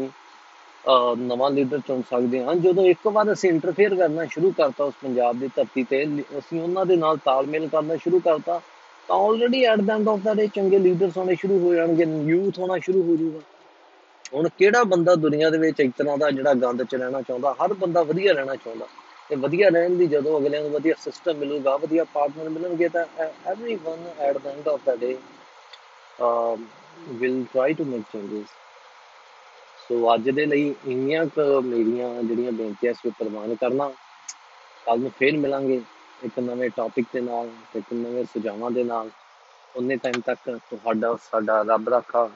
ਨਵਾਂ ਲੀਡਰ ਚੁਣ ਸਕਦੇ ਹਾਂ। ਜਦੋਂ ਇੱਕ ਵਾਰ ਅਸੀਂ ਇੰਟਰਫੇਅਰ ਕਰਨਾ ਸ਼ੁਰੂ ਕਰਤਾ ਉਸ ਪੰਜਾਬ ਦੀ ਧਰਤੀ ਤੇ ਅਸੀਂ ਉਹਨਾਂ ਦੇ ਨਾਲ ਤਾਲਮੇਲ ਕਰਨਾ ਸ਼ੁਰੂ ਕਰਤਾ, ਤਾਂ already at the end of the day ਚੰਗੇ ਲੀਡਰਸ ਹੋਣੇ ਸ਼ੁਰੂ ਹੋ ਜਾਣਗੇ ਯੂਥ ਹੋਣਾ ਸ਼ੁਰੂ ਹੋ ਜਾਊਗਾ। ਹੁਣ ਕਿਹੜਾ ਬੰਦਾ ਦੁਨੀਆ ਦੇ ਵਿੱਚ ਇੱਕ ਤਰ੍ਹਾਂ ਦਾ ਜਿਹੜਾ ਗੰਦ ਚ ਰਹਿਣਾ ਚਾਹੁੰਦਾ, ਹਰ ਬੰਦਾ ਵਧੀਆ ਰਹਿਣਾ ਚਾਹੁੰਦਾ। ਤੇ ਵਧੀਆ ਰਹਿਣ ਦੀ ਜਦੋਂ ਅਗਲਿਆਂ ਨੂੰ ਵਧੀਆ ਸਿਸਟਮ ਮਿਲੂਗਾ, ਵਧੀਆ ਪਾਰਟਨਰ ਮਿਲਣਗੇ, ਤਾਂ everyone at the end of the day will try to make changes so ਅੱਜ ਦੇ ਲਈ ਇੰਨੀਆਂ ਕੁ ਮੇਰੀਆਂ ਜਿਹੜੀਆਂ ਬੇਨਤੀਆਂ ਸੀ ਪ੍ਰਵਾਨ ਕਰਨਾ ਕੱਲ ਨੂੰ ਫੇਰ ਮਿਲਾਂਗੇ ਇੱਕ ਨਵੇਂ ਟੌਪਿਕ ਦੇ ਨਾਲ, ਇੱਕ ਨਵੇਂ ਸੁਝਾਵਾਂ ਦੇ ਨਾਲ। ਉਹਨੇ ਟਾਈਮ ਤੱਕ ਤੁਹਾਡਾ, ਸਾਡਾ ਰੱਬ ਰੱਖਾ